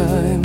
little time,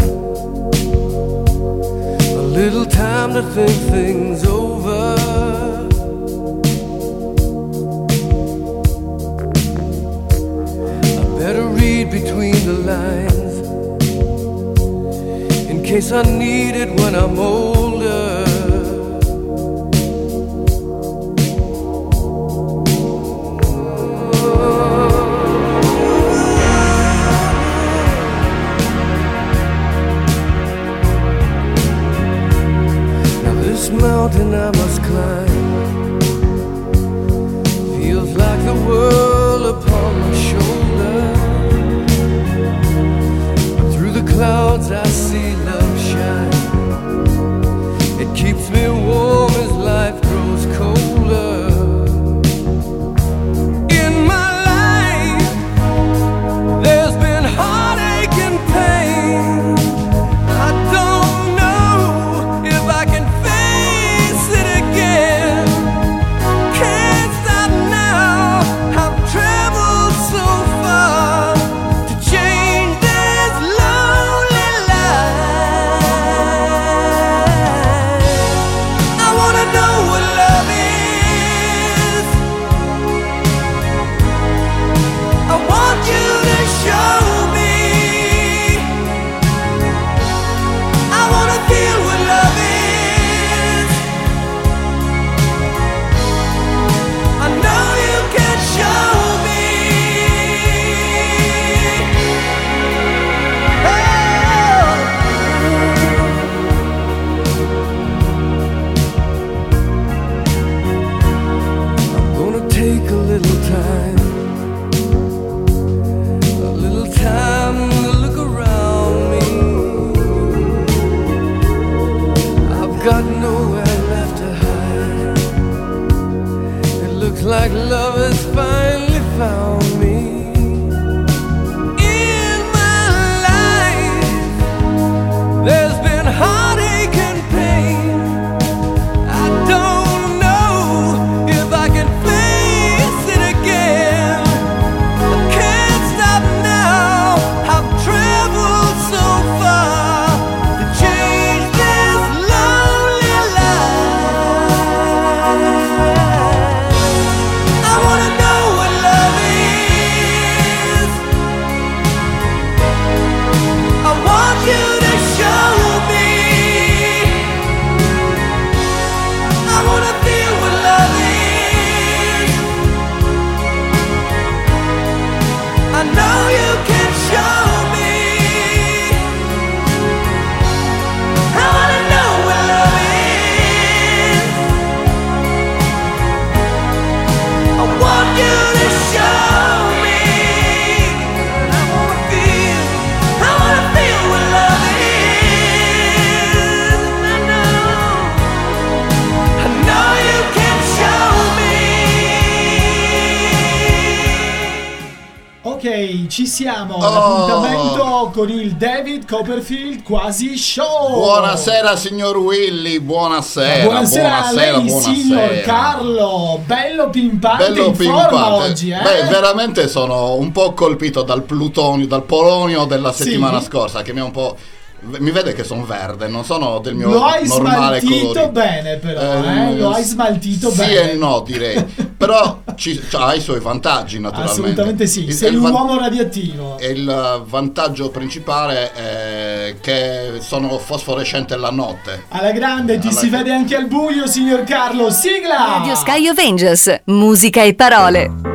Ci siamo. Oh. L'appuntamento con il David Copperfield quasi show. Buonasera signor Willy, buonasera. Buonasera, a lei, buonasera. signor Carlo. Bello pimpante Bello pimpante. oggi, eh? Beh, veramente sono un po' colpito dal plutonio, dal polonio della Sì. settimana scorsa che mi ha un po'. Mi vede che sono verde, non sono del mio Lo hai smaltito colore. bene, però, eh? Ehm, Lo hai smaltito sì bene. e no, direi. Però ci, cioè, ha i suoi vantaggi, naturalmente. Assolutamente sì. Il- Sei il un uomo radioattivo. E il vantaggio principale è che sono fosforescente la notte. Alla grande, ti Alla si gra- vede anche al buio, signor Carlo. Sigla! Radio Sky of Angels, musica e parole.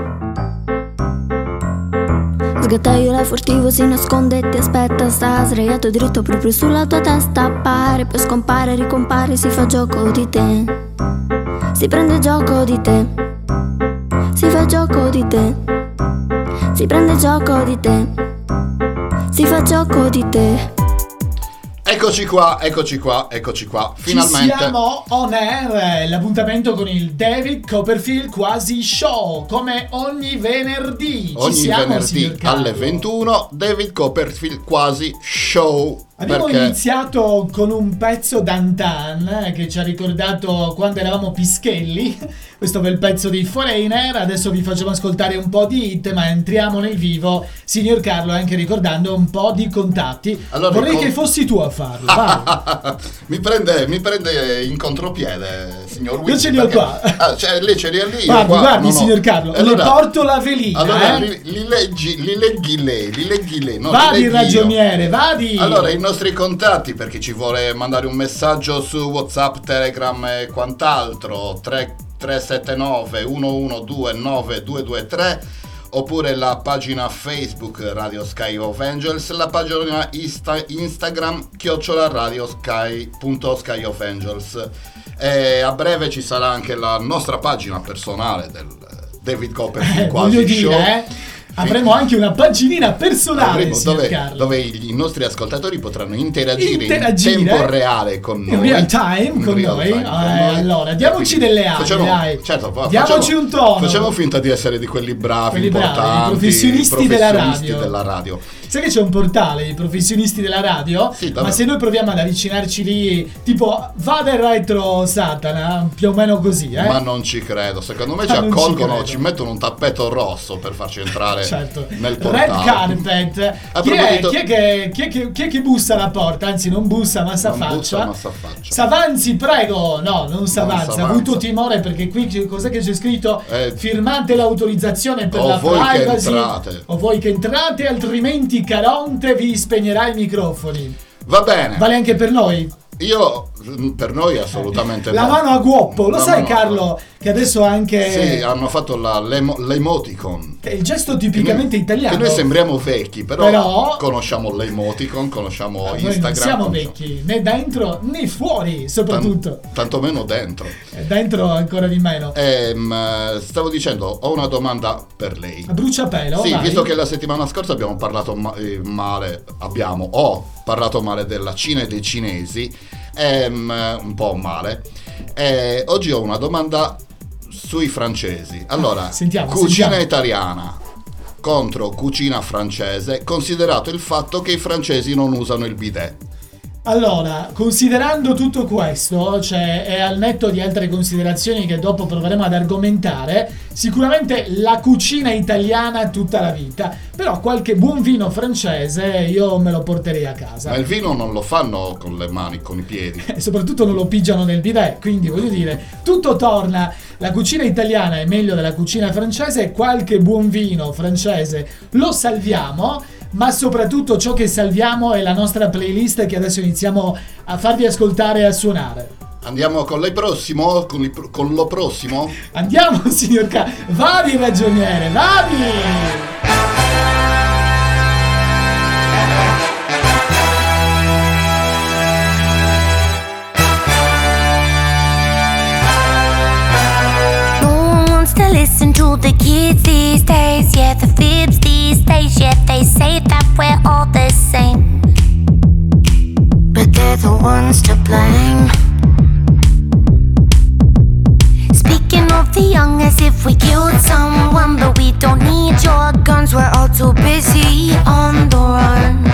Sgattaiolo furtivo si nasconde e ti aspetta Sta sdraiato dritto proprio sulla tua testa Appare, poi scompare, ricompare Si fa gioco di te. Si prende gioco di te. Si fa gioco di te. Si prende gioco di te. Si fa gioco di te Eccoci qua, eccoci qua, eccoci qua. Ci Finalmente. siamo on air, l'appuntamento con il David Copperfield quasi show, come ogni venerdì. Ci Ogni siamo, venerdì alle 21 David Copperfield quasi show. Abbiamo Perché? iniziato con un pezzo d'Antan eh, che ci ha ricordato quando eravamo pischelli. Questo bel pezzo di Foreigner. Adesso vi facciamo ascoltare un po' di hit, ma entriamo nel vivo. Signor Carlo, anche ricordando un po' di contatti. Allora, Vorrei con- che fossi tu a farlo. mi, prende, mi prende in contropiede, signor Luigi. Io ce li ho perché- qua. Ah, cioè, lei ce li ha lì. io Guardi, qua guardi, ho. signor Carlo, Allora- le porto la velina. Allora, eh. li, li leggi, li leggi lei, li leggi lei. No, vadi, li leggi io. ragioniere, vadi. Allora, i nostri contatti per chi ci vuole mandare un messaggio su WhatsApp, Telegram e quant'altro 3, 379 112 9223 oppure la pagina Facebook Radio Sky of Angels, la pagina Insta- Instagram chiocciola radio sky, punto sky of Angels. E a breve ci sarà anche la nostra pagina personale del David Eh, Copperfield quasi voglio show. dire, eh, avremo anche una paginina personale, Avremo dove, dove i nostri ascoltatori potranno interagire, Interagire? in tempo reale con In noi. real time In con real noi? time Eh, con noi. allora, diamoci quindi delle ali, facciamo- dai. Certo, Diamoci facciamo- un tono. Facciamo finta di essere di quelli bravi, Quelli bravi, importanti, i professionisti della professionisti radio. della radio. Sai che c'è un portale, i professionisti della radio? Sì, ma se noi proviamo ad avvicinarci lì, tipo vada il retro Satana, più o meno così, eh? Ma non ci credo, secondo me Ma ci ci accolgono, credo. ci, mettono un tappeto rosso per farci entrare Certo. nel portale. Red carpet. Chi è, chi, è che, chi, è che, chi è che bussa alla porta? Anzi, non bussa, ma s'affaccia. S'avanzi, prego. No, non s'avanza. Ha avuto timore perché qui cos'è che c'è scritto? Eh, Firmate l'autorizzazione per o la voi che privacy. entrate. O voi che entrate, altrimenti Caronte vi spegnerà i microfoni. Va bene, Vale anche per noi. io per noi assolutamente La no. mano a guoppo. Lo La sai, Carlo, che adesso anche. Sì, hanno fatto la, l'emo- l'emoticon. È il gesto tipicamente Che noi- italiano. Che noi sembriamo vecchi, però, Però- conosciamo l'emoticon, conosciamo Noi Instagram. non siamo conosciamo- vecchi, né dentro né fuori, soprattutto. Tan- tantomeno dentro. Eh, Dentro ancora di meno. Ehm, stavo dicendo, ho una domanda per lei. A bruciapelo, Sì, vai. visto che la settimana scorsa abbiamo parlato ma- eh, male, abbiamo, ho parlato male della Cina e dei cinesi, ehm, un po' male, e oggi ho una domanda sui francesi. Allora, sentiamo, cucina sentiamo. italiana contro cucina francese, considerato il fatto che i francesi non usano il bidet. Allora, considerando tutto questo, cioè è al netto di altre considerazioni che dopo proveremo ad argomentare, sicuramente la cucina italiana tutta la vita, però qualche buon vino francese io me lo porterei a casa. Ma il vino non lo fanno con le mani, con i piedi. e soprattutto non lo pigiano nel bidet, quindi voglio dire, tutto torna, la cucina italiana è meglio della cucina francese, qualche buon vino francese lo salviamo, ma soprattutto ciò che salviamo è la nostra playlist che adesso iniziamo a farvi ascoltare e a suonare. Andiamo con lei prossimo? Con, il con lo prossimo? Andiamo signor K, vadi ragioniere, to listen to the kids these days. Yeah, the fibs these days. Yeah, they say that we're all ones to blame. Speaking of the young, as if we killed someone. But we don't need your guns, we're all too busy on the run.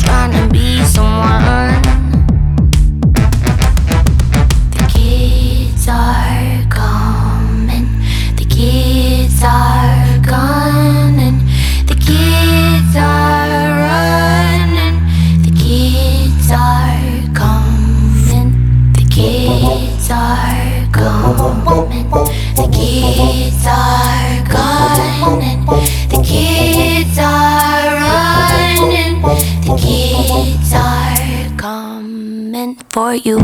Trying to be someone. For you.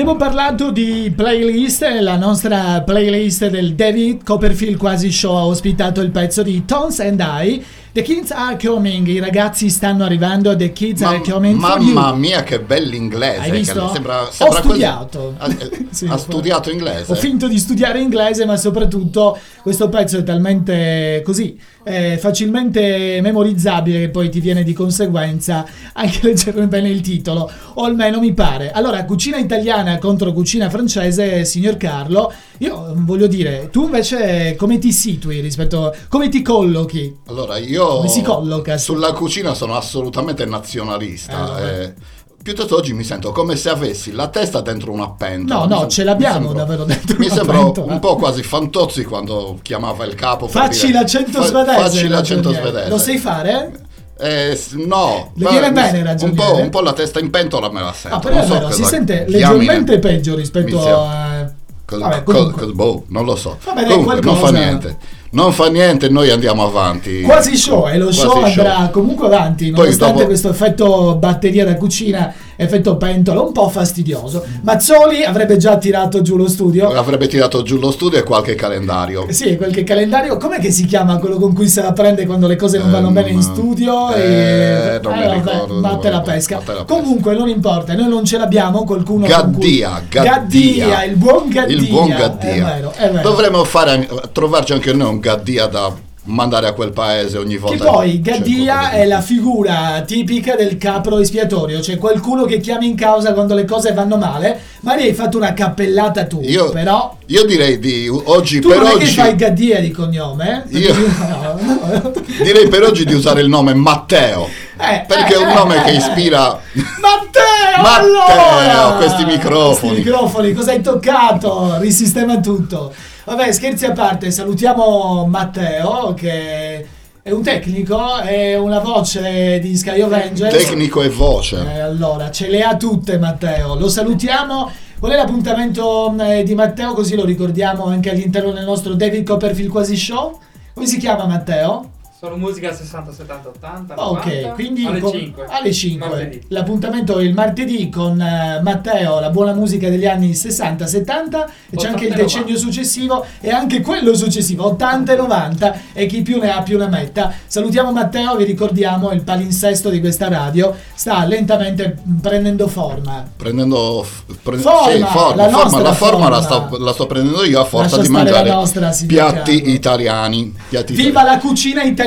Abbiamo parlato di playlist, la nostra playlist del David Copperfield Quasi Show ha ospitato il pezzo di Tones and I. The Kids Are Coming, i ragazzi stanno arrivando, The Kids Are Coming mamma mia, che bell'inglese! Hai visto? Sembra, Ho sembra quasi- studiato. Ha, eh, Sì, ha ho- studiato inglese. Ho finto di studiare inglese, ma soprattutto questo pezzo è talmente così eh, facilmente memorizzabile che poi ti viene di conseguenza anche leggere bene il titolo, o almeno mi pare. Allora, cucina italiana contro cucina francese, signor Carlo. Io mm, voglio dire, tu invece come ti situi rispetto come ti collochi? Allora, io Come si colloca? sulla cucina sono assolutamente nazionalista. Eh, eh, piuttosto oggi mi sento come se avessi la testa dentro una pentola. No, Mi no, sem- ce l'abbiamo sembro- davvero dentro Mi pentola. un po' quasi Fantozzi quando chiamava il capo. Facci dire, l'accento "Fa- svedese. Facci l'accento svedese. Lo sai fare? Eh, no, Le viene bene, un ragioniere? po', un po' la testa in pentola me la sento. Ah, però è so vero, si sente leggermente peggio rispetto a... Cos- Vabbè, cos- cos- boh, non lo so. Va bene, Comunque, non fa niente. Non fa niente, noi andiamo avanti. Quasi show e lo Quasi show andrà comunque avanti nonostante dopo- questo effetto batteria da cucina effetto pentola un po' fastidioso Mazzoli avrebbe già tirato giù lo studio Avrebbe tirato giù lo studio e qualche calendario. Eh sì, qualche calendario, com'è che si chiama quello con cui se la prende quando le cose non vanno bene in studio? eh, e... non vabbè, ricordo, batte la pesca. batte la pesca. Comunque non importa, noi non ce l'abbiamo, qualcuno con cui- Gaddia, Gaddia, Gaddia, il buon Gaddia. Il buon Gaddia. È vero, è vero. Dovremmo fare, trovarci anche noi un Gaddia da mandare a quel paese ogni Che volta. poi c'è Gaddia è la figura tipica del capro espiatorio, cioè qualcuno che chiama in causa quando le cose vanno male, ma lì hai fatto una cappellata tu, Io, però io direi di oggi tu per non oggi. che fai Gaddia di cognome, eh? Io- No, no. Direi per oggi di usare il nome Matteo. Eh, perché eh, è un eh, nome eh, che eh. ispira. Matteo, Matteo, allora! questi microfoni. Questi microfoni, cosa hai toccato? Risistema tutto. Vabbè, scherzi a parte, salutiamo Matteo che è un tecnico, è una voce di Sky of Angels. Tecnico e voce. Eh, allora, ce le ha tutte Matteo, lo salutiamo. Qual è l'appuntamento eh, di Matteo? Così lo ricordiamo anche all'interno del nostro David Copperfield Quasi Show. Come si chiama Matteo? Solo musica 60, 70, 80. Ok, 90, quindi alle con- 5. alle 5. Martedì. L'appuntamento è il martedì con eh, Matteo, la buona musica degli anni 60, 70 e c'è 80 anche il decennio 90. successivo e anche quello successivo, 80 e 90 e chi più ne ha più ne metta. Salutiamo Matteo, vi ricordiamo il palinsesto di questa radio sta lentamente prendendo forma. Prendendo f- pre- Forma, sì, forma, la forma, nostra la forma la, forma. sto, la sto prendendo io a forza Lascia di mangiare la nostra, piatti italiani. Piatti Viva italiani. la cucina italiana!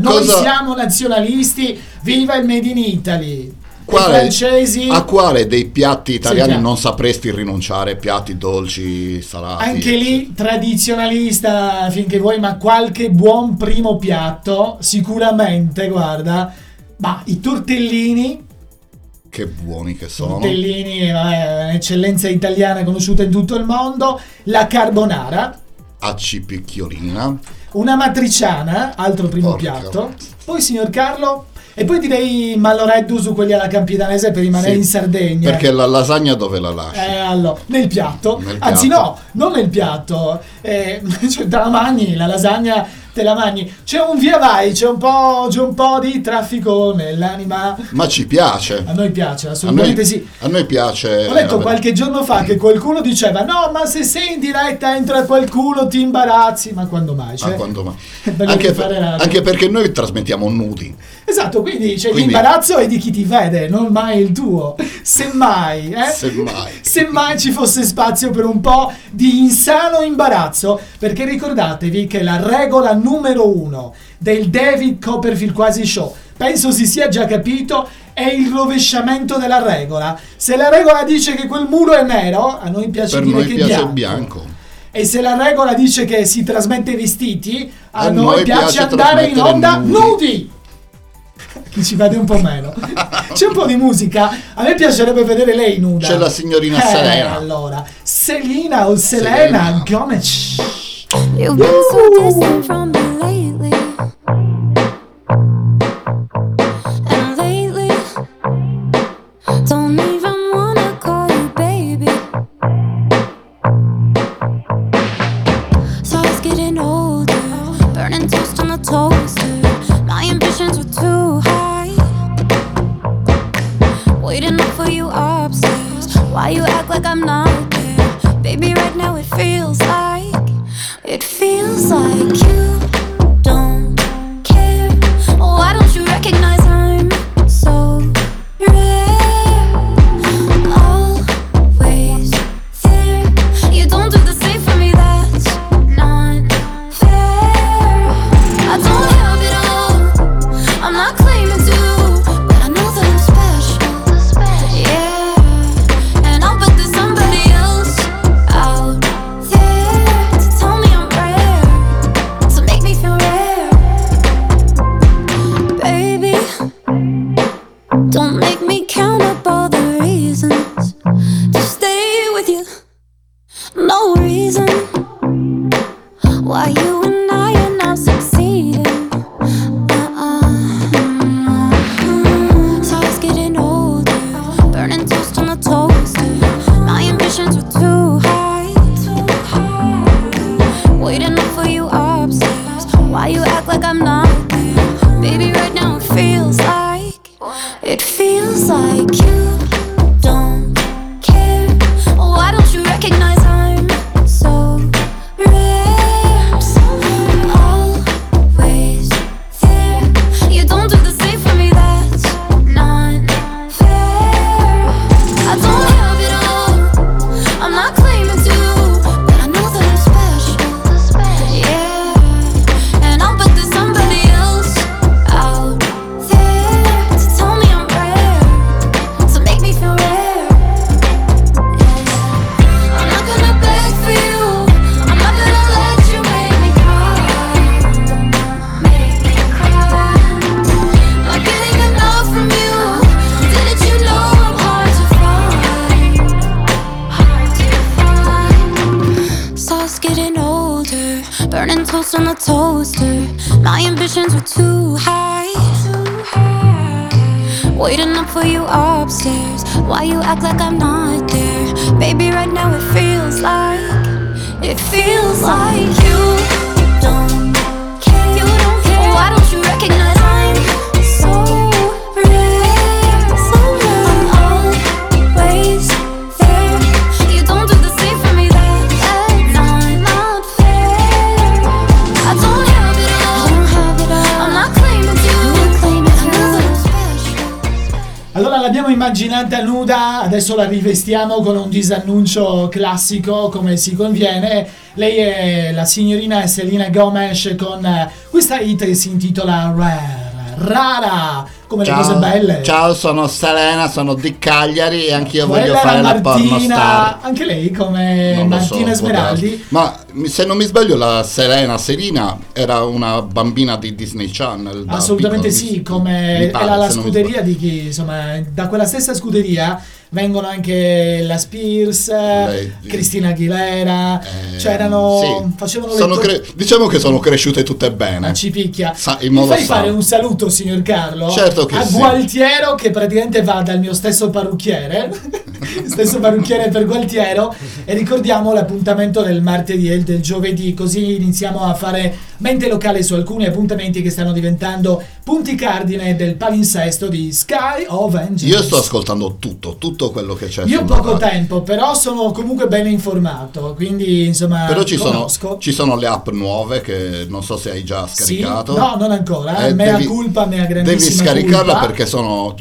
Noi Cosa- siamo nazionalisti, viva il Made in Italy! Quale- A quale dei piatti italiani non sapresti rinunciare? Piatti dolci, salati? Anche lì tradizionalista finché vuoi, ma qualche buon primo piatto, sicuramente, guarda. Ma i tortellini, Che buoni che sono. tortellini, eh, eccellenza italiana conosciuta in tutto il mondo, la carbonara, Acci picchiolina. Una matriciana, altro primo Porca. piatto. Poi, signor Carlo, e poi direi malloreddu su quelli alla campidanese per rimanere Sì, in Sardegna. Perché la lasagna dove la lasci? Eh, allora, nel piatto, Nel anzi piatto. no, non nel piatto, eh, cioè, te la mangi, la lasagna te la mangi. C'è un via vai, c'è un po', c'è un po' di traffico nell'anima. Ma ci piace. A noi piace, A noi, assolutamente sì. a noi piace. Ho letto qualche giorno fa che qualcuno diceva no, ma se sei in diretta entra qualcuno ti imbarazzi, ma quando mai? Cioè, Ah, quando mai? Anche, per- anche perché noi trasmettiamo nudi. Esatto, quindi cioè, Quindi- l'imbarazzo è di chi ti vede, non mai il tuo. Semmai, eh? Semmai. Semmai ci fosse spazio per un po' di insano imbarazzo, perché ricordatevi che la regola numero uno del David Copperfield quasi show, penso si sia già capito, è il rovesciamento della regola. Se la regola dice che quel muro è nero, a noi piace Per dire noi che piace bianco. bianco. E se la regola dice che si trasmette i vestiti, a, A noi, noi piace, piace andare in onda nudi. nudi. Chi ci vede un po' meno. C'è un po' di musica. A me piacerebbe vedere lei nuda. C'è la signorina Eh, Selena. Allora, Selena o Selena Selena. Gomez. You've been so distant from me lately. Adesso la rivestiamo con un disannuncio classico come si conviene. Lei è la signorina Selena Gomez con eh, questa hit che si intitola Rare, rara, come le cose belle. ciao, sono Selena, sono di Cagliari e anch'io voglio Quella fare era la Martina, pornostar. anche lei come Non so, Martina può Smeraldi. Ma se non mi sbaglio, la Selena Serina era una bambina di Disney Channel. Assolutamente piccolo, sì, come pare, era la scuderia di chi, insomma, da quella stessa scuderia vengono anche la Spears, Lei- Cristina Aguilera, Eh, c'erano, sì. Sono to- cre- diciamo che sono cresciute tutte bene. Ma ci picchia. Sa- Mi fai fare sano. un saluto, signor Carlo? Certo che a sì. Gualtiero, che praticamente va dal mio stesso parrucchiere, stesso parrucchiere per Gualtiero, e ricordiamo l'appuntamento del martedì e del giovedì, così iniziamo a fare mente locale su alcuni appuntamenti che stanno diventando punti cardine del palinsesto di Sky of Angels. Io sto ascoltando tutto, tutto quello che c'è Io ho poco radio. tempo, però sono comunque ben informato, quindi insomma Però ci sono, conosco. ci sono le app nuove che non so se hai già Sì? scaricato. No, non ancora. Eh, mea devi- culpa, mea Devi grandissima scaricarla culpa. perché sono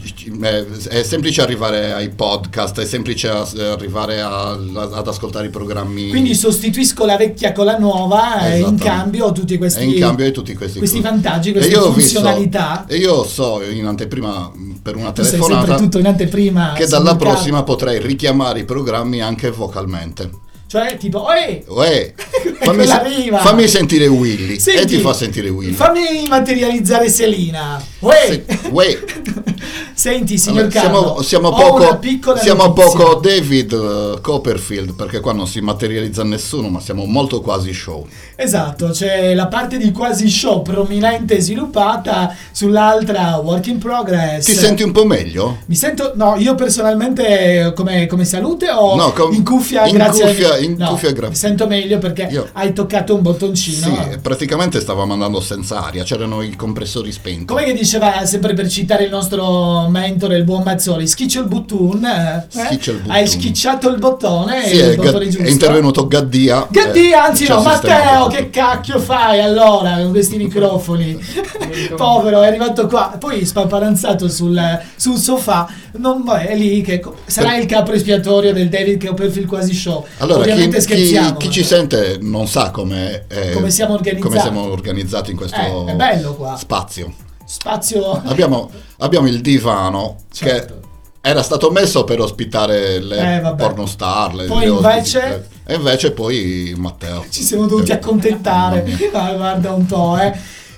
è, semplice arrivare ai podcast, è semplice arrivare a- ad ascoltare i programmi. Quindi sostituisco la vecchia con la nuova e in Esattamente. cambio ho tutti questi, E in cambio tutti questi, questi vantaggi, E queste io ho visto- funzionalità. e io so in anteprima per una Tu sei sempre telefonata tutto in anteprima. che dalla prossima potrei richiamare i programmi anche vocalmente. Cioè, tipo, "Ehi, Uè, fammi, fammi sentire Willy. Senti, e ti fa sentire Willy. Fammi materializzare Selina. Uè. Se- uè. Senti, signor Allora, Carlo, siamo, siamo poco, siamo poco David eh, Copperfield perché qua non si materializza nessuno ma siamo molto quasi show Esatto, c'è la parte di quasi show prominente sviluppata, sull'altra work in progress. ti senti un po' meglio? Mi sento, no, io personalmente come, come salute o No, com- in cuffia in grazie cuffia- in no, cuffia gra- Mi sento meglio perché Io- hai toccato un bottoncino. sì praticamente stavamo andando senza aria c'erano i compressori spenti Come che diceva sempre per citare il nostro mentore, il buon Mazzoli, schiccio il bottone. eh? Hai schicciato il bottone sì, e è, il bottone giusto. è intervenuto Gaddia Gaddia, eh, anzi ci ha no, Matteo, che cacchio fai allora con questi microfoni? Povero, è arrivato qua, poi spaparanzato sul, sul sofà, non è lì che sarà Per- il capo espiatorio del David Copperfield quasi show. allora Ovviamente chi- scherziamo. chi ci sente non sa come, eh, Come siamo organizzati. come siamo organizzati in questo Eh, è bello qua. spazio Spazio abbiamo, abbiamo il divano Certo. che era stato messo per ospitare le Eh, pornostar le, Poi le invece- e invece poi Matteo ci siamo dovuti Eh, accontentare. Ah, guarda un po', eh.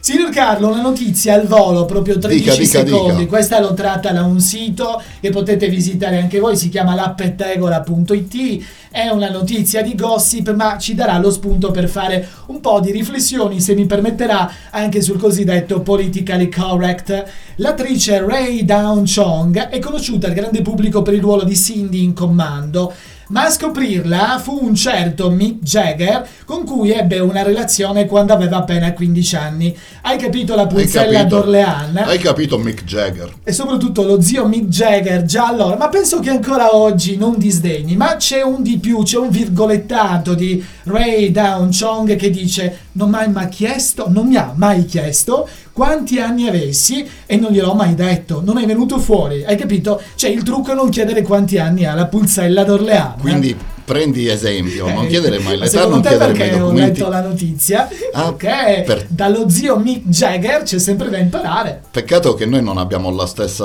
Signor Carlo, una notizia al volo, proprio 13 Dica, secondi. dica. Questa l'ho tratta da un sito che potete visitare anche voi, si chiama lappetegora.it. È una notizia di gossip, ma ci darà lo spunto per fare un po' di riflessioni, se mi permetterà, anche sul cosiddetto politically correct. L'attrice Ray Down Chong è conosciuta al grande pubblico per il ruolo di Cindy in comando. Ma a scoprirla fu un certo Mick Jagger con cui ebbe una relazione quando aveva appena 15 anni. Hai capito la capito? d'Orleans? Hai capito Mick Jagger? E soprattutto lo zio Mick Jagger già allora, ma penso che ancora oggi non disdegni, ma c'è un di più, c'è un virgolettato di Ray Down Chong che dice non mi ha mai chiesto, non mi ha mai chiesto quanti anni avessi e non gliel'ho mai detto, non è venuto fuori, hai capito? Cioè il trucco è non chiedere quanti anni ha la pulzella d'Orleans. Quindi prendi esempio, non Eh, chiedere mai ma l'età, non chiedere mai perché i ho documenti. letto la notizia Ah, ok per- dallo zio Mick Jagger c'è sempre da imparare Peccato che noi non abbiamo la stessa,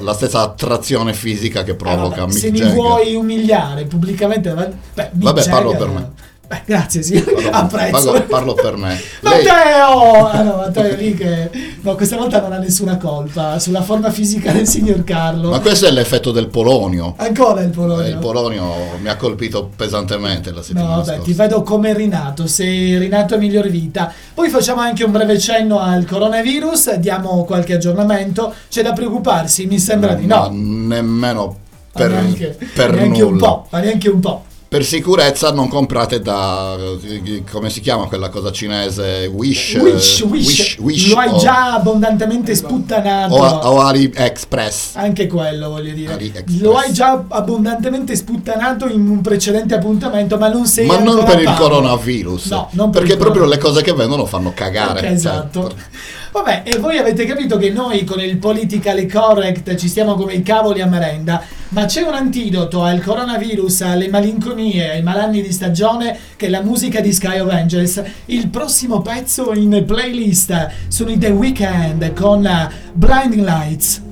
la stessa attrazione fisica che Eh, provoca vabbè, Mick se mi Jagger. vuoi umiliare pubblicamente beh, Mick Vabbè, parlo Jagger- per me. Beh, grazie sì Parlo, apprezzo parlo- parlo per me. Matteo ah no Matteo lì che no questa volta non ha nessuna colpa sulla forma fisica del signor Carlo ma questo è l'effetto del polonio. ancora il Polonio Eh, Il polonio mi ha colpito pesantemente la settimana No, vabbè, ti vedo come rinato, sei rinato a miglior vita. Poi facciamo anche un breve cenno al coronavirus, diamo qualche aggiornamento. C'è da preoccuparsi? Mi sembra di Ma no. nemmeno Ma per, neanche, per neanche un nulla. po', ma neanche un po'. Per sicurezza non comprate da come si chiama quella cosa cinese Wish Wish, eh, wish, Wish lo hai o, già abbondantemente sputtanato. o, o AliExpress. Anche quello voglio dire. AliExpress. Lo hai già abbondantemente sputtanato in un precedente appuntamento, ma non sei Ma non per il coronavirus. No, non per perché proprio le cose che vendono fanno cagare. Ok, Cioè, esatto. Vabbè, e voi avete capito che noi con il politically correct ci stiamo come i cavoli a merenda, ma c'è un antidoto al coronavirus, alle malinconie, ai malanni di stagione, che è la musica di Sky of Angels. Il prossimo pezzo in playlist sono i The Weeknd con Blinding Lights.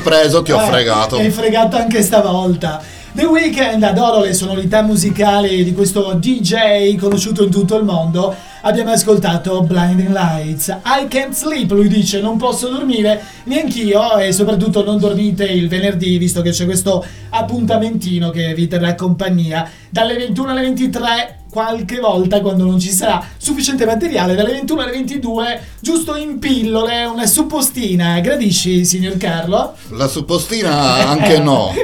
Sorpreso, ti ho Eh, fregato. Hai fregato anche stavolta. The Weeknd, adoro le sonorità musicali di questo DJ conosciuto in tutto il mondo. Abbiamo ascoltato Blinding Lights. I can't sleep, lui dice, non posso dormire, neanch'io, e soprattutto non dormite il venerdì, visto che c'è questo appuntamentino che vi terrà compagnia dalle 21 alle 23 qualche volta quando non ci sarà sufficiente materiale dalle 21 alle 22 giusto in pillole una suppostina gradisci signor Carlo? La suppostina anche no.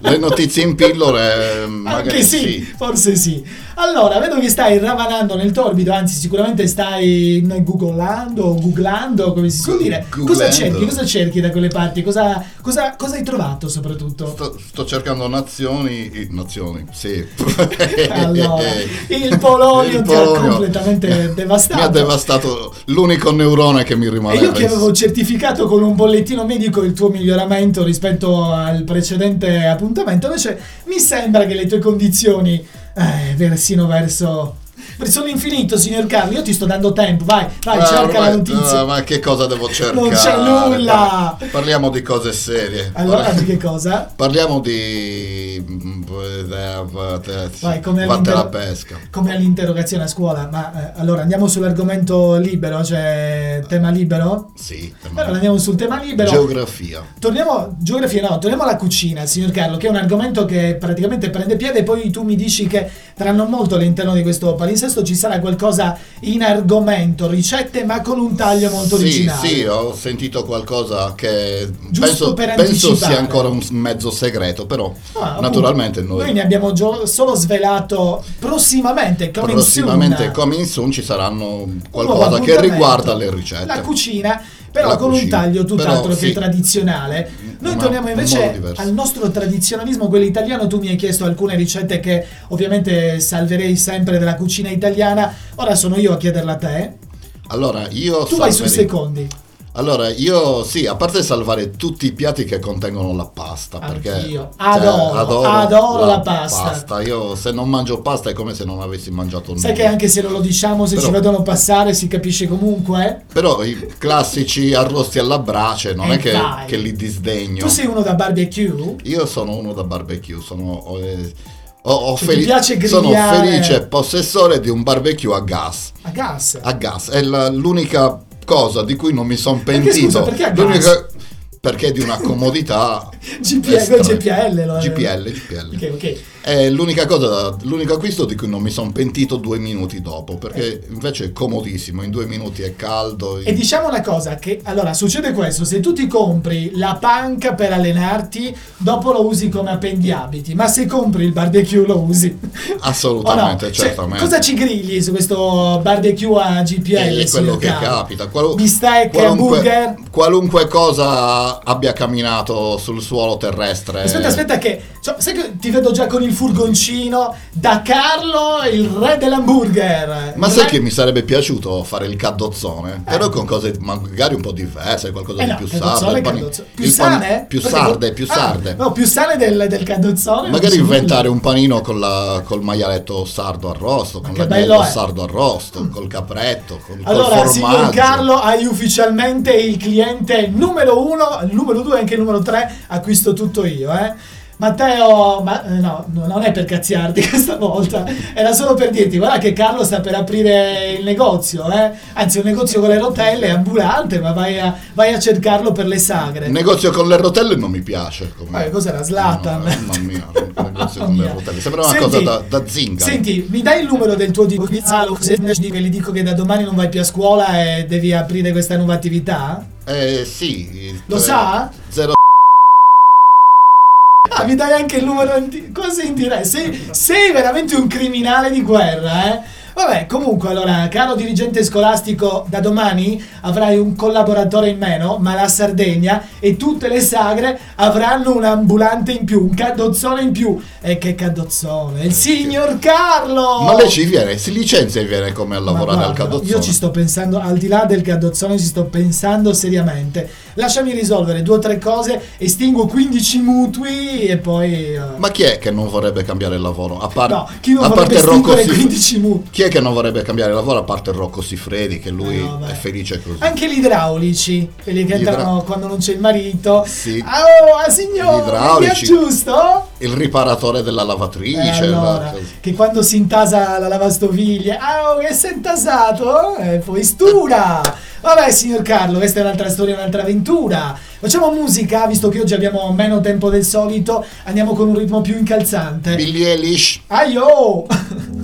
Le notizie in pillole magari Anche sì, sì. forse sì. Allora, vedo che stai ravanando nel torbido, anzi sicuramente stai googlando o googlando, come si suol dire. Cosa cerchi? Cosa cerchi da quelle parti? Cosa, cosa- cosa hai trovato soprattutto? Sto, sto cercando nazioni, nazioni, sì. Allora, il polonio Il ti ha polonio completamente devastato. Mi ha devastato l'unico neurone che mi E rimaneva. io che avevo certificato con un bollettino medico il tuo miglioramento rispetto al precedente appuntamento, invece mi sembra che le tue condizioni, eh, versino verso... Verso l'infinito, signor Carlo, io ti sto dando tempo, vai, vai, Ah, cerca la ormai- notizia. ah, ma che cosa devo cercare? Non c'è nulla. Par- Parliamo di cose serie. Allora, di che cosa? Parliamo di. Vai, come all'inter- la pesca. Come all'interrogazione a scuola, ma eh, allora andiamo sull'argomento libero, cioè tema libero? Sì, Allora andiamo sul tema libero. geografia. Torniamo, geografia no, torniamo alla cucina, signor Carlo, che è un argomento che praticamente prende piede e poi tu mi dici che tra non molto all'interno di questo palinsesto ci sarà qualcosa in argomento, ricette ma con un taglio molto Sì, originale. sì, ho sentito qualcosa che Giusto penso, per penso sia ancora un mezzo segreto, però Ah, naturalmente appunto, noi, ne abbiamo gio- solo svelato prossimamente, coming prossimamente soon, coming soon ci saranno qualcosa che riguarda le ricette. La cucina, però con un cucina, taglio tutt'altro però che sì. tradizionale. Noi Una- torniamo un invece al nostro tradizionalismo, quello italiano. Tu mi hai chiesto alcune ricette che ovviamente salverei sempre della cucina italiana. Ora sono io a chiederla a te. Allora, io Tu vai sui secondi. Allora, io sì, a parte salvare tutti i piatti che contengono la pasta, perché Anch'io. Adoro, adoro la pasta. Io se non mangio pasta è come se non avessi mangiato nulla. Sai che anche se non lo diciamo, se Però- ci vedono passare si capisce comunque. Però i classici arrosti alla brace non è che, vai. che li disdegno. Tu sei uno da barbecue? Io sono uno da barbecue, sono, eh, ho- Che ti feli- sono felice possessore di un barbecue a gas. A gas. A gas, è la- l'unica cosa di cui non mi sono Perché, pentito. scusa, perché a gas? L'unica- perché è di una comodità GPL. GPL, GPL, GPL. Ok, ok. È l'unica cosa, l'unico acquisto di cui non mi sono pentito due minuti dopo, perché invece è comodissimo, in due minuti è caldo. E diciamo una cosa, che allora succede questo, se tu ti compri la panca per allenarti, dopo lo usi come appendiabiti, ma se compri il barbecue lo usi. Assolutamente, no? Cioè, certamente. cosa ci grigli su questo barbecue a GPL? È quello che capita. Qual- Bistecche, qualunque, hamburger? qualunque cosa abbia camminato sul suolo terrestre. Aspetta, aspetta che... cioè, sai che ti vedo già con il furgoncino da Carlo, il re dell'hamburger. Ma Il sai re- che mi sarebbe piaciuto fare il caddozzone? Però con cose magari un po' diverse, qualcosa Eh di no, più il pani-. Più sane? più sarde, più Ah, sarde. no, più sane del, del cadozzone. Magari inventare un panino con, la- col maialetto sardo arrosto, con l'agnello sardo arrosto, col capretto, col, col Allora, signor formaggio. Carlo, hai ufficialmente il cliente numero uno, il numero due e anche il numero tre. Acquisto tutto io, eh. Matteo, ma eh, no, no, non è per cazziarti questa volta, era solo per dirti, guarda che Carlo sta per aprire il negozio, eh? anzi un negozio con le rotelle, ambulante, ma vai a, vai a cercarlo per le sagre. Il negozio con le rotelle non mi piace. come- Eh, cos'era, Zlatan? No, mamma mia, il negozio con le rotelle. Sembra una Senti- cosa da, da zingaro. Senti, mi dai il numero del tuo di che gli dico che da domani non vai più a scuola e devi aprire questa nuova attività? Eh sì. Lo eh, sa? Zero Ah, mi dai anche il numero in così in diretta. Sei, sei veramente un criminale di guerra, eh? Vabbè, comunque, allora, caro dirigente scolastico, da domani avrai un collaboratore in meno, ma la Sardegna e tutte le sagre avranno un ambulante in più, un cadozzone in più. E che cadozzone? Il signor Carlo! Ma lei ci viene, si licenzia e viene come a lavorare al guarda, cadozzone. Io ci sto pensando, al di là del cadozzone, ci sto pensando seriamente. Lasciami risolvere due o tre cose, estingo 15 mutui e poi... eh, Ma chi è che non vorrebbe cambiare il lavoro? A, par- no, chi non a parte Rocco Siff- 15 mutui? Chi è che non vorrebbe cambiare lavoro a parte Rocco Siffredi che lui Eh, vabbè. è felice così? Anche gli idraulici, quelli che Gli idra- entrano quando non c'è il marito. Sì. Ah, oh, ah, signore, è giusto? Il riparatore della Eh, lavatrice. allora, la- che quando si intasa la lavastoviglie, ah, oh, che si è intasato? E poi stura. Vabbè, signor Carlo, questa è un'altra storia, un'altra avventura. Facciamo musica, visto che oggi abbiamo meno tempo del solito, andiamo con un ritmo più incalzante. Billie Eilish. Aio!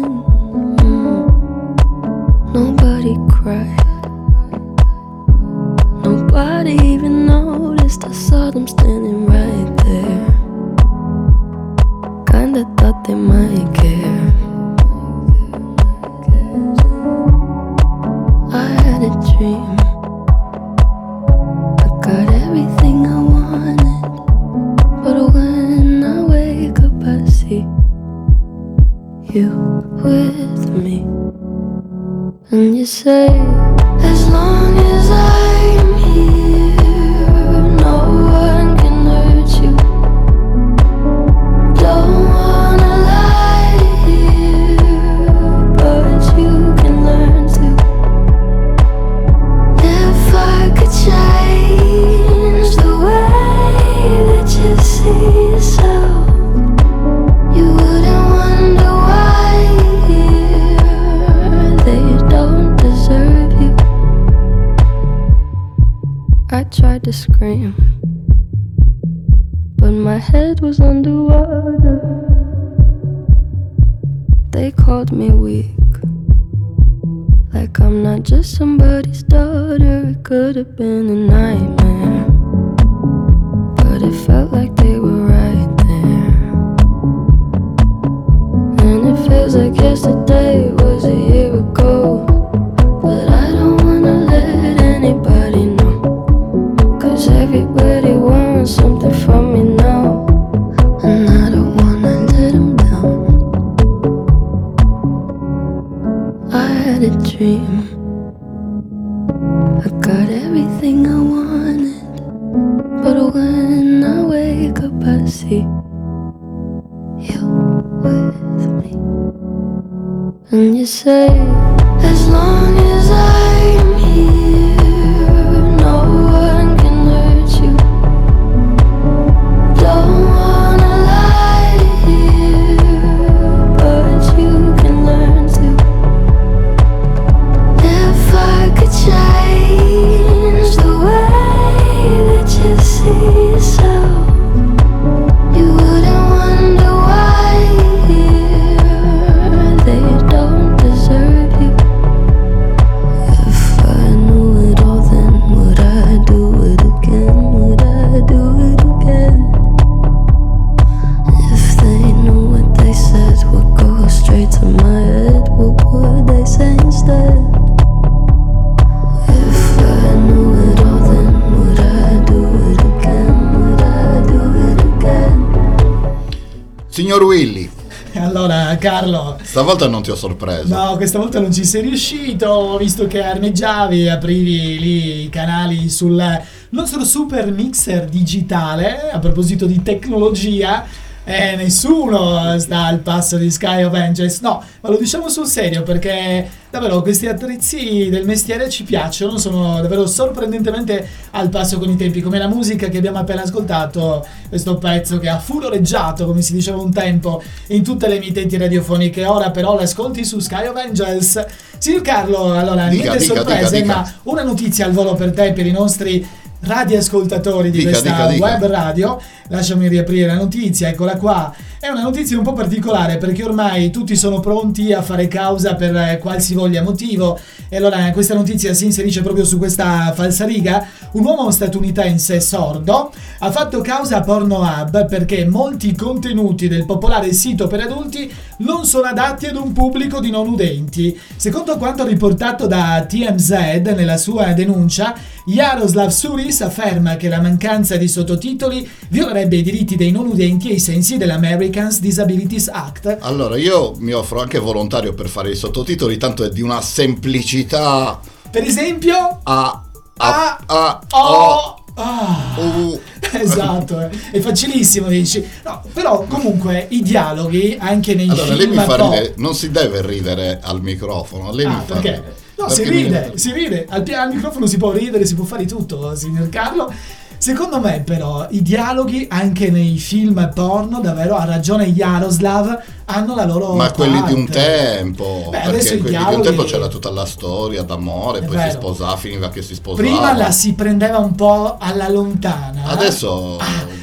Nobody. Nobody even noticed. I saw them standing right there. Kinda thought they might care. Say, you say, as long stavolta non ti ho sorpreso. No, questa volta non ci sei riuscito, visto che armeggiavi, aprivi lì i canali sul nostro super mixer digitale. A proposito di tecnologia, eh, nessuno sta al passo di Sky of Angels. No, ma lo diciamo sul serio perché davvero questi attrezzi del mestiere ci piacciono, sono davvero sorprendentemente al passo con i tempi, come la musica che abbiamo appena ascoltato, questo pezzo che ha furoreggiato, come si diceva un tempo, in tutte le emittenti radiofoniche. Ora però l'ascolti su Sky of Angels. Signor Carlo, allora, Dica, niente dica, sorprese, dica. ma una notizia al volo per te, per i nostri radioascoltatori di Dica, questa dica, dica. web radio, lasciami riaprire la notizia, eccola qua. È una notizia un po' particolare perché ormai tutti sono pronti a fare causa per eh, qualsivoglia motivo e allora eh, questa notizia si inserisce proprio su questa falsariga. Un uomo statunitense sordo ha fatto causa a Pornhub perché molti contenuti del popolare sito per adulti non sono adatti ad un pubblico di non udenti. Secondo quanto riportato da TMZ nella sua denuncia, Jaroslav Suris afferma che la mancanza di sottotitoli violerebbe i diritti dei non udenti ai sensi dell'Americans Disabilities Act. Allora, io mi offro anche volontario per fare i sottotitoli, tanto è di una semplicità Per esempio, a A, a O, o Ah. u. Esatto, eh. è facilissimo dici. No, però comunque i dialoghi anche nei Allora, lei film mi fa ridere, non si deve ridere al microfono, lei Ah, mi fa perché? ridere. No, Perché si mi- ride, si ride. Al, al microfono si può ridere, si può fare di tutto, signor Carlo. Secondo me, però, i dialoghi anche nei film porno, davvero ha ragione Jaroslav, hanno la loro. Ma quelli di un parte. tempo, Beh, perché quelli di un dialoghi- tempo c'era tutta la storia d'amore, È poi si vero. sposava, finiva che si sposava. Prima la si prendeva un po' alla lontana. Adesso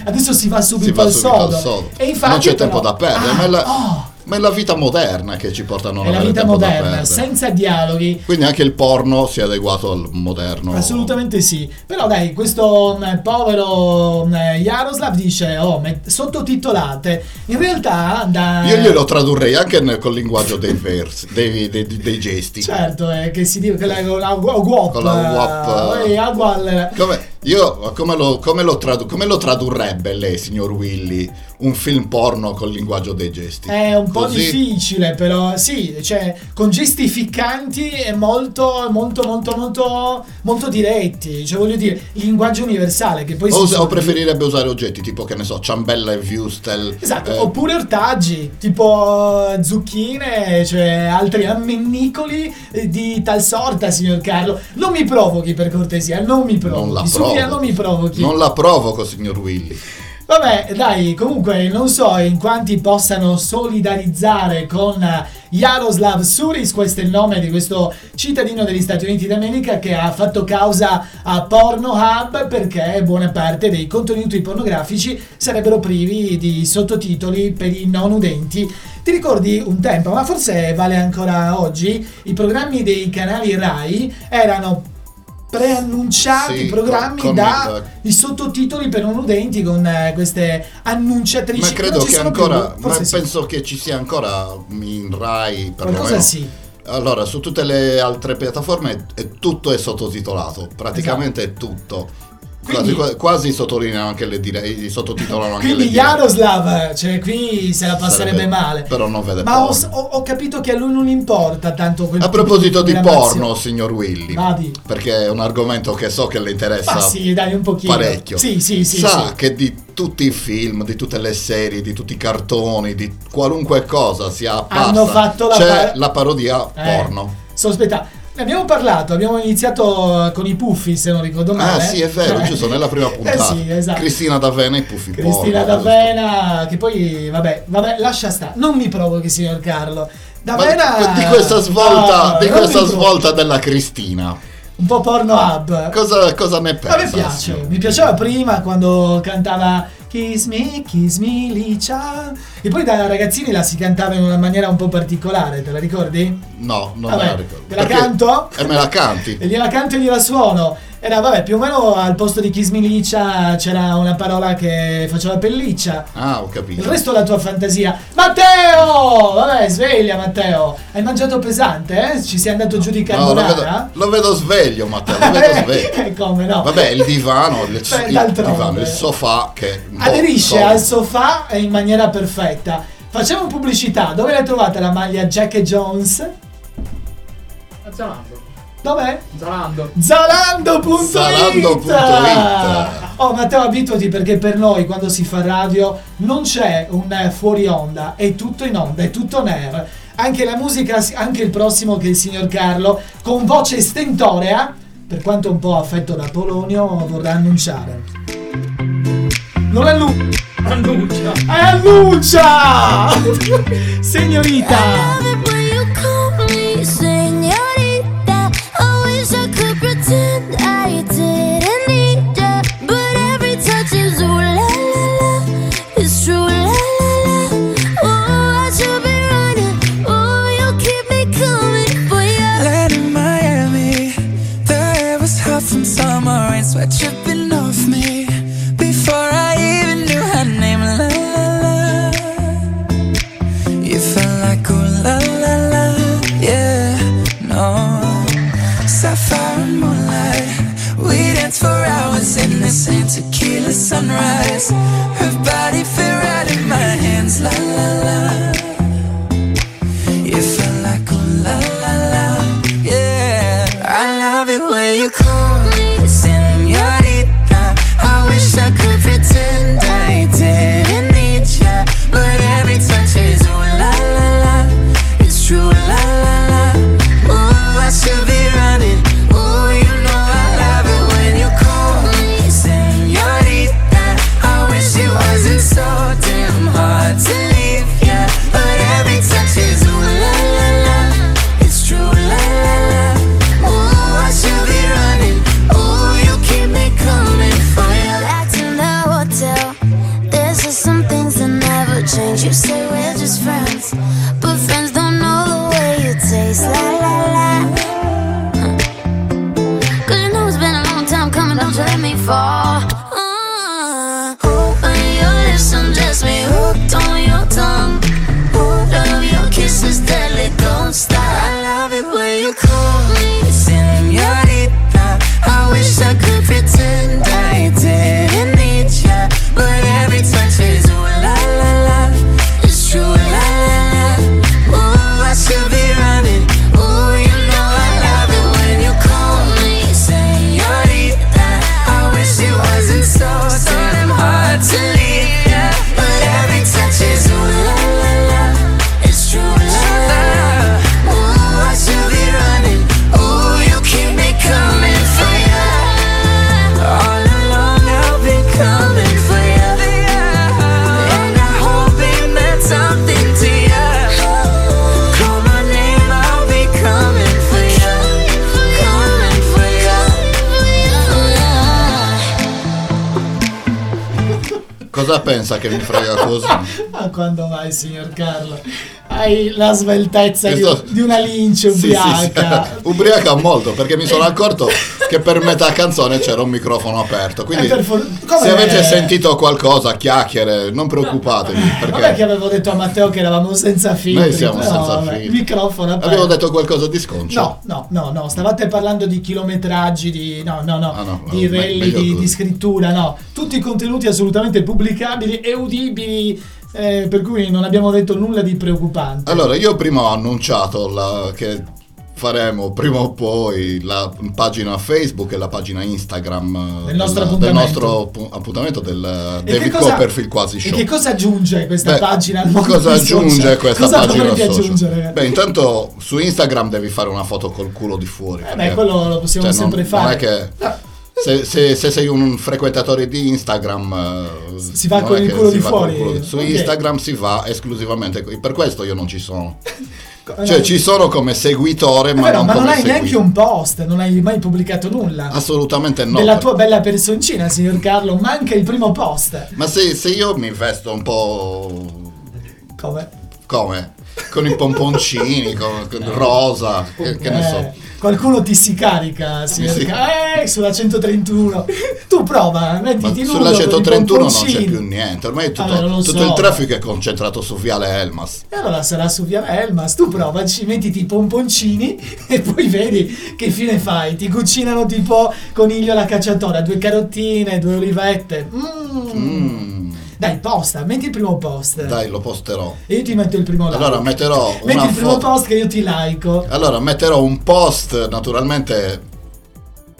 Adesso si va subito, si va al, subito sodo. al sodo. E infatti, non c'è però- tempo da perdere, Ah, ma, la, oh, ma è la vita moderna che ci porta a non è la avere vita tempo da moderna, senza dialoghi. Quindi anche il porno si è adeguato al moderno. Assolutamente sì. Però dai, questo mh, povero mh, Jaroslav dice, oh, sottotitolate. In realtà da... Io glielo tradurrei anche nel, col linguaggio dei versi, dei, dei- dei gesti. Certo, eh, che si dice che la, la, la guop, Con la eh, eh. ugual- Come, io, come lo, come lo tradu- come lo tradurrebbe lei, signor Willy, un film porno col linguaggio dei gesti? È un po' Così? difficile, però sì, cioè con gesti ficcanti e molto, molto, molto, molto, molto diretti. Cioè, voglio dire, linguaggio universale che poi O, si o preferirebbe usare oggetti tipo, che ne so, ciambella e Wustel. Esatto, eh, oppure ortaggi, tipo eh, zucchine, cioè altri ammennicoli eh, di tal sorta, signor Carlo. Non mi provochi per cortesia, non mi provochi. non la Su via, provo. non mi provochi. Non la provoco, signor Willy. Vabbè, dai, comunque non so in quanti possano solidarizzare con Jaroslav Suris, questo è il nome di questo cittadino degli Stati Uniti d'America che ha fatto causa a Pornhub perché buona parte dei contenuti pornografici sarebbero privi di sottotitoli per i non udenti. Ti ricordi un tempo, ma forse vale ancora oggi, i programmi dei canali RAI erano preannunciati Sì, programmi con- con da i sottotitoli per non udenti con eh, queste annunciatrici Ma che credo che sono ancora. più. Ma sì. penso che ci sia ancora in Rai. perlomeno. sì Allora, su tutte le altre piattaforme è- tutto è sottotitolato, praticamente è tutto. Quasi, Quindi- quasi sottolineano anche le dirette, sottotitolano anche quindi le dirette. Jaroslav cioè qui se la passerebbe Sarebbe- male Però non vede ma ho, ho- capito che a lui non importa tanto quel A proposito di porno, signor Willy, Vadi. perché è un argomento che so che le interessa ma sì dai un pochino parecchio. sì sì sì, Sa sì. che di tutti i film, di tutte le serie, di tutti i cartoni, di qualunque cosa sia appassa, Hanno fatto la c'è par- la parodia Eh, porno. sospetta ne abbiamo parlato abbiamo iniziato con i puffi se non ricordo Ah male sì, è vero, Eh. giusto, nella prima puntata. eh sì esatto Cristina D'Avena e Puffi Cristina porno? D'Avena, che poi, vabbè, vabbè, lascia stare. Non mi provochi, signor Carlo. Ma D'Avena... di questa svolta, No, di questa svolta della Cristina, Un po' porno hub. cosa, cosa ne A pensa? me piace, mi piaceva prima quando cantava Kiss me, kiss me, Licia. E poi da ragazzini la si cantava in una maniera un po' particolare, te la ricordi? No, non Vabbè, me la ricordo. te la Perché- canto? E me la canti? E gliela canto e gliela suono. Era, vabbè, più o meno al posto di Licia c'era una parola che faceva pelliccia. Ah, ho Il capito. resto è la tua fantasia. Matteo! Vabbè, sveglia Matteo. Hai mangiato pesante, eh? Ci sei andato giù di No, lo vedo, carbonara? lo vedo sveglio, Matteo, lo vedo sveglio. Eh, come no? Vabbè, il divano, il, Beh, il divano, il sofà che... boh, Aderisce insomma. al sofà in maniera perfetta. Facciamo pubblicità. Dove l'hai trovata la maglia Jack e Jones? A Zalando. Dov'è? Zalando. Zalando.it Zalando.it. Oh Matteo abituati perché per noi quando si fa radio non c'è un eh, fuori onda, è tutto in onda, è tutto air. Anche la musica, anche il prossimo che è il signor Carlo, con voce stentorea, per quanto un po' affetto da Polonio, vorrà annunciare. Non annuncia! Annuncia. Annuncia! Signorita! Sunrise. Her body fit right in my hands, la Che mi frega così? Ma quando mai, signor Carlo? Hai la sveltezza di, Questo- di una lince Sì, sì, ubriaca. sì. Ubriaca molto perché mi sono accorto che per metà canzone c'era un microfono aperto. Quindi Eh, for- se avete sentito qualcosa, chiacchiere, non preoccupatevi Vabbè che perché avevo detto a Matteo che eravamo senza filtri. noi siamo No, senza vabbè, fili. Microfono aperto. Abbiamo detto qualcosa di sconcio. No, no, no, no, stavate parlando di chilometraggi, di, no, no, no, Ah, no, di me- rally, di, di scrittura, no. Tutti i contenuti assolutamente pubblicabili e udibili, eh, per cui non abbiamo detto nulla di preoccupante. Allora, io prima ho annunciato la- che faremo prima o poi la pagina Facebook e la pagina Instagram eh, Del nostro del appuntamento. nostro pu- appuntamento del E David cosa- Copperfield quasi E show. che cosa aggiunge questa Beh, pagina al mondo Cosa aggiunge questa cosa pagina social? Beh, intanto su Instagram devi fare una foto col culo di fuori. Eh beh, quello lo possiamo cioè, non- sempre non fare. è che se, se- se sei un frequentatore di Instagram eh, Si va con il culo di fuori. culo Su Ok. Instagram si va esclusivamente per questo io non ci sono. Eh, Cioè ci sono come seguitore ma vero, non ma non hai neanche seguito. un post, non hai mai pubblicato nulla. Assolutamente no. Della tua bella personcina, signor Carlo, manca il primo post. Ma se, se io mi vesto un po' Come? come? Con i pomponcini, con, con rosa, che, che ne Eh, so. Qualcuno ti si carica, si- Carlo. Eh, sulla 131. Tu prova, Ma mettiti nudo sulla con i 131 non c'è più niente, ormai tutto, non lo tutto so. il traffico è concentrato su Viale Elmas. E allora sarà su Via Elmas, tu provaci, mettiti i pomponcini e poi vedi che fine fai. Ti cucinano tipo coniglio alla cacciatora, due carottine, due olivette. Mm. Mm, Dai, posta, metti il primo post. dai, lo posterò. E io ti metto il primo like. Allora metterò Metti una il primo foto. post che io ti like. Allora metterò un post naturalmente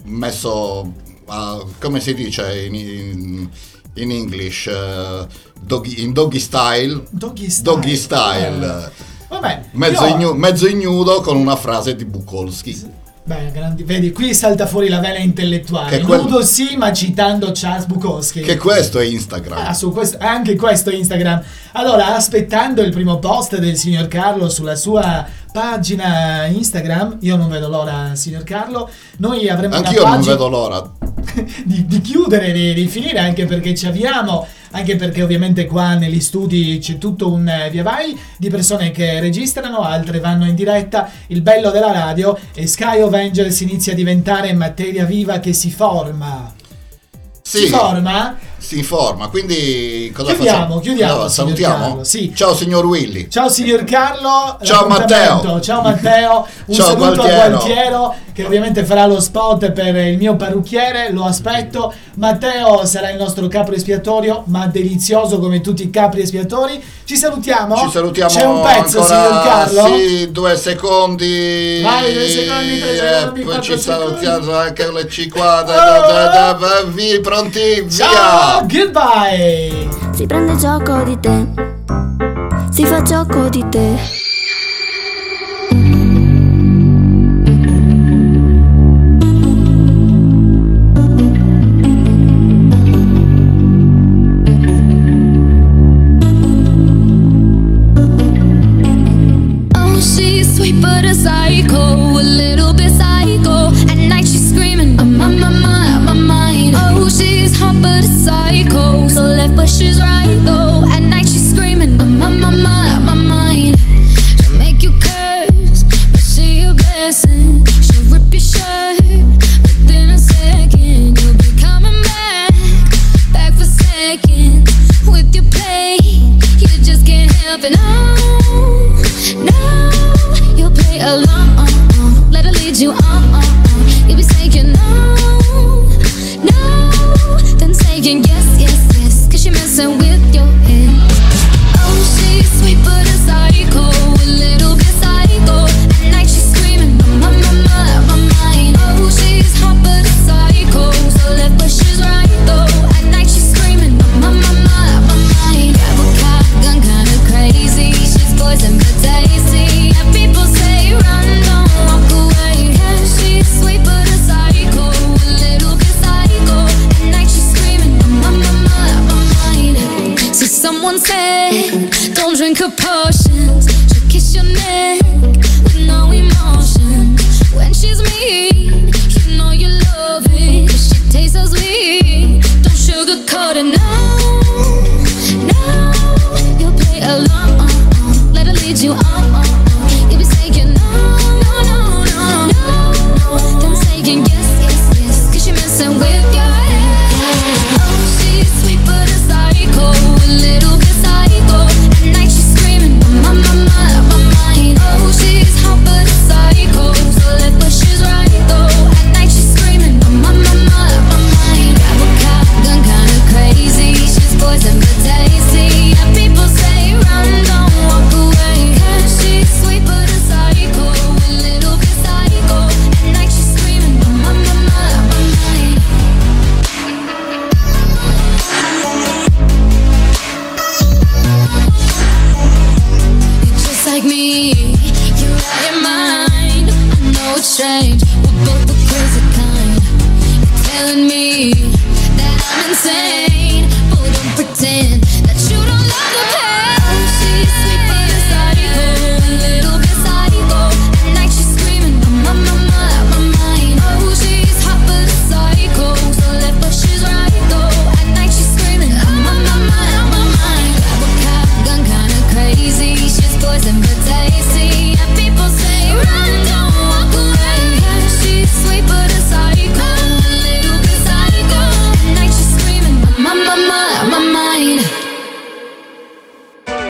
messo a, come si dice in, in, in English eh, doggy- in doggy style. Doggy style. Doggy style. Eh, Vabbè, Mezzo, io- ignu- mezzo ignudo con una frase di Bukowski. Beh, grandi, vedi, qui salta fuori la vena intellettuale. Che quel- Nudo sì, ma citando Charles Bukowski. Che questo è Instagram. Ah, su questo, anche questo è Instagram. Allora, aspettando il primo post del signor Carlo sulla sua pagina Instagram, io non vedo l'ora, signor Carlo. Noi avremo Anch'io una non pagina vedo l'ora. di, di chiudere, di, di finire, anche perché ci avviamo, anche perché ovviamente qua negli studi c'è tutto un eh, via vai di persone che registrano, altre vanno in diretta. Il bello della radio è Sky of Angels inizia a diventare materia viva che si forma. Sì. Si forma si informa. Quindi cosa chiudiamo, facciamo? Chiudiamo, allora, salutiamo. Sì. Ciao signor Willy. Ciao signor Carlo. Ciao Matteo. Ciao Matteo. Un Ciao, saluto Gualtiero. a Gualtiero che ovviamente farà lo spot per il mio parrucchiere, lo aspetto. Matteo sarà il nostro capro espiatorio, ma delizioso come tutti i capri espiatori. Ci salutiamo. Ci salutiamo. C'è un pezzo, ancora, signor Carlo. Sì, due secondi. Vai, due secondi, tre secondi. Eh, poi ci salutiamo anche le 50. Oh. Da, da, da, pronti, Ciao. via. Oh, goodbye! Si prende gioco di te, si fa gioco di te.